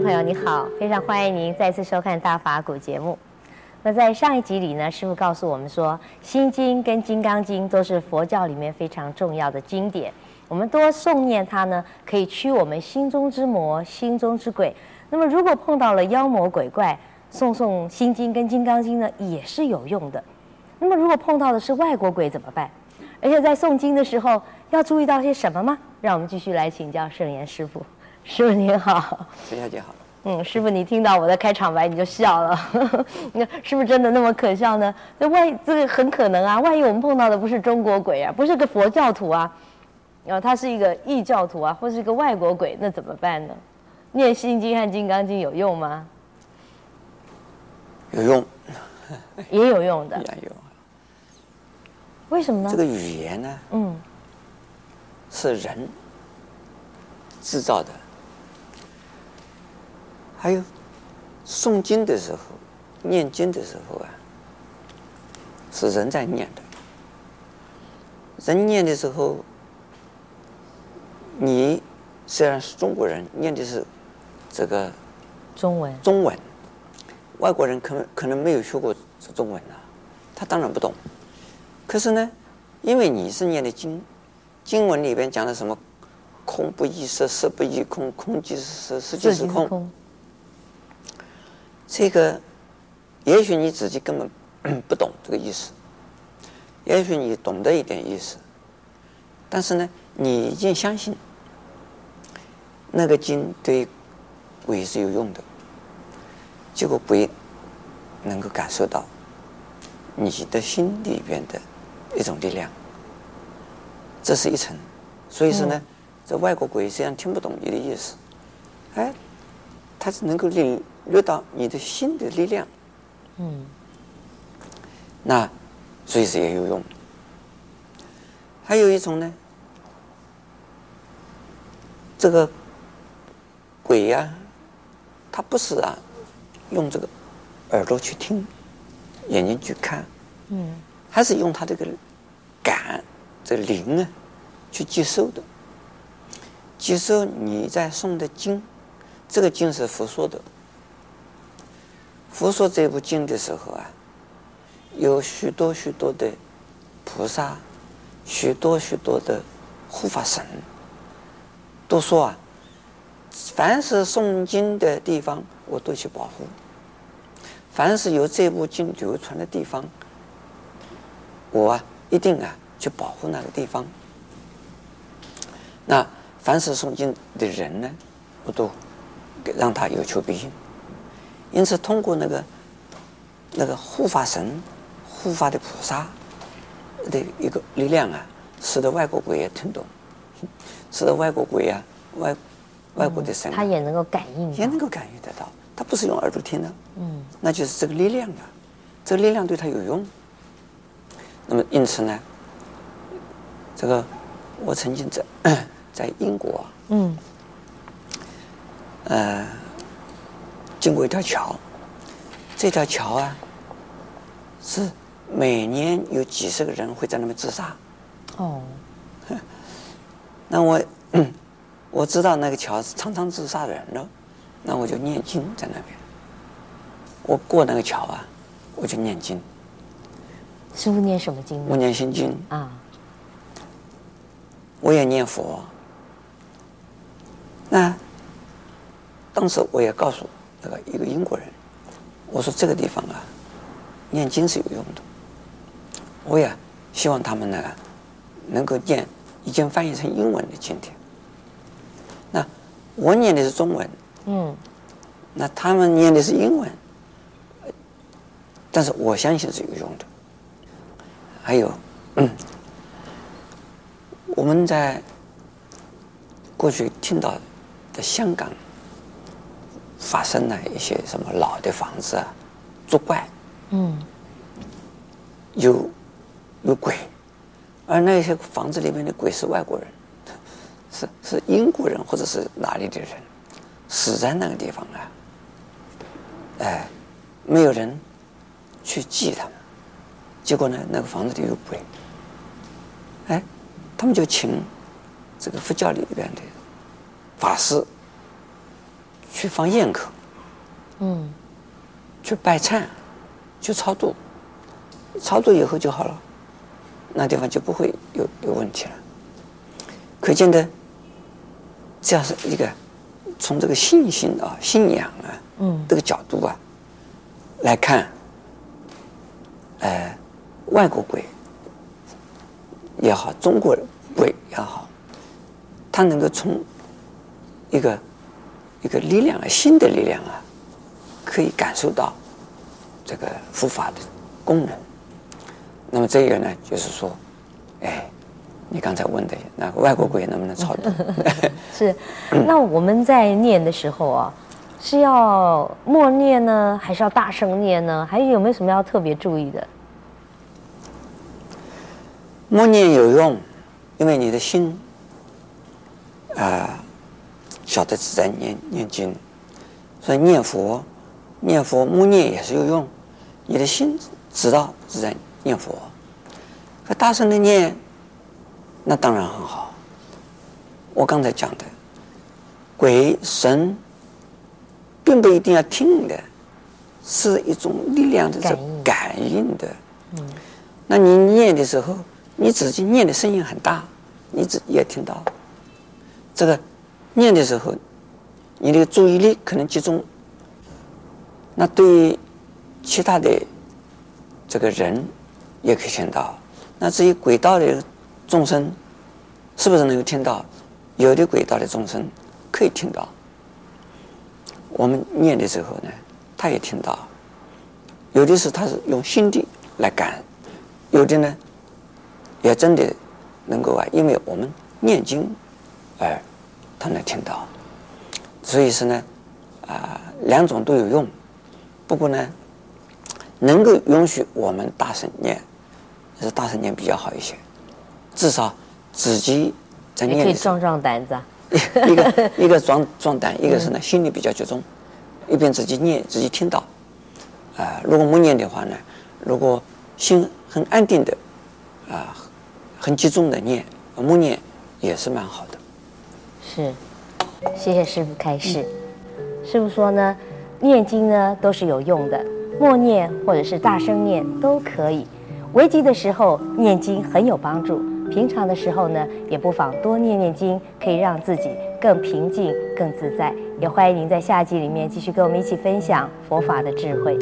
朋友，你好，非常欢迎您再次收看《大法古》节目。那在上一集里呢，师傅告诉我们说，《心经》跟《金刚经》都是佛教里面非常重要的经典，我们多诵念它呢，可以驱我们心中之魔、心中之鬼。那么，如果碰到了妖魔鬼怪，诵诵《心经》跟《金刚经》呢，也是有用的。那么，如果碰到的是外国鬼怎么办？而且在诵经的时候要注意到些什么吗？让我们继续来请教圣严师傅。师傅您好，陈小姐好。嗯，师傅，你听到我的开场白你就笑了，那是不是真的那么可笑呢？那万一这个很可能啊，万一我们碰到的不是中国鬼啊，不是个佛教徒啊，然后他是一个异教徒啊，或是一个外国鬼，那怎么办呢？念心经和金刚经有用吗？有用，也有用的。也有。为什么呢？这个语言呢，嗯，是人制造的。还有诵经的时候，念经的时候啊，是人在念的。人念的时候，你虽然是中国人，念的是这个中文，中文，外国人可能可能没有学过中文啊，他当然不懂。可是呢，因为你是念的经，经文里边讲的什么“空不异色，色不异空，空即是色，色即”，是空这个也许你自己根本 不懂这个意思，也许你懂得一点意思，但是呢，你已经相信那个经对鬼是有用的，结果鬼能够感受到你的心里边的。一种力量，这是一层，所以说呢，这外国鬼虽然听不懂你的意思，哎，他是能够领略到你的心的力量，嗯，那所以是也有用。还有一种呢，这个鬼呀、啊，他不是啊，用这个耳朵去听，眼睛去看，嗯，还是用他这个。感这灵啊，去接收的，接收你在诵的经，这个经是佛说的。佛说这部经的时候啊，有许多许多的菩萨，许多许多的护法神，都说啊，凡是诵经的地方，我都去保护；凡是有这部经流传的地方，我啊。一定啊，去保护那个地方。那凡是诵经的人呢，我都让他有求必应。因此，通过那个那个护法神、护法的菩萨的一个力量啊，使得外国鬼也听懂，使得外国鬼啊、外外国的神、啊嗯，他也能够感应，也能够感应得到。他不是用耳朵听的，嗯，那就是这个力量啊，这个力量对他有用。那么，因此呢，这个我曾经在在英国，嗯，经过一条桥，这条桥啊，是每年有几十个人会在那边自杀。哦，那我 我知道那个桥是常常自杀的人了，那我就念经在那边。我过那个桥啊，我就念经。师傅念什么经？我念心经啊，我也念佛。那当时我也告诉那个一个英国人，我说这个地方啊，念经是有用的。我也希望他们呢，能够念已经翻译成英文的经典。那我念的是中文，嗯，那他们念的是英文，但是我相信是有用的。还有，嗯，我们在过去听到的香港发生了一些什么老的房子啊，作怪，嗯，有有鬼，而那些房子里面的鬼是外国人，是是英国人或者是哪里的人，死在那个地方啊，哎，没有人去祭他们。结果呢，那个房子里有鬼，哎，他们就请这个佛教里边的法师去放焰口，嗯，去拜忏，去超度，超度以后就好了，那地方就不会有有问题了。可见的，这样是一个从这个信心啊、信仰啊，嗯，这个角度啊来看，呃，外国鬼也好，中国鬼也好，他能够从一个一个力量啊，新的力量啊，可以感受到这个佛法的功能。那么这个呢，就是说，哎。你刚才问的那个外国鬼能不能超度？是，那我们在念的时候啊，是要默念呢，还是要大声念呢？还有有没有什么要特别注意的？默念有用，因为你的心啊晓得是在念念经，所以念佛、念佛默念也是有用。你的心知道是在念佛，可大声的念。那当然很好。我刚才讲的，鬼神并不一定要听的，是一种力量的，感应的。嗯。那你念的时候，你自己念的声音很大，你自己也听到。这个念的时候，你的注意力可能集中。那对于其他的这个人也可以听到。那至于鬼道的。众生是不是能够听到？有的鬼道的众生可以听到。我们念的时候呢，他也听到。有的是他是用心地来感，有的呢也真的能够啊，因为我们念经而他能听到。所以说呢，啊，两种都有用。不过呢，能够允许我们大声念，还是大声念比较好一些。至少自己在念，可以壮壮胆子。一个 一个壮壮胆，一个是呢心里比较集中，一边自己念自己听到。啊，如果默念的话呢，如果心很安定的，啊，很集中的念默念也是蛮好的。是，谢谢师傅开示。师傅说呢，念经呢都是有用的，默念或者是大声念都可以。危急的时候念经很有帮助。平常的时候呢，也不妨多念念经，可以让自己更平静、更自在。也欢迎您在下集里面继续跟我们一起分享佛法的智慧。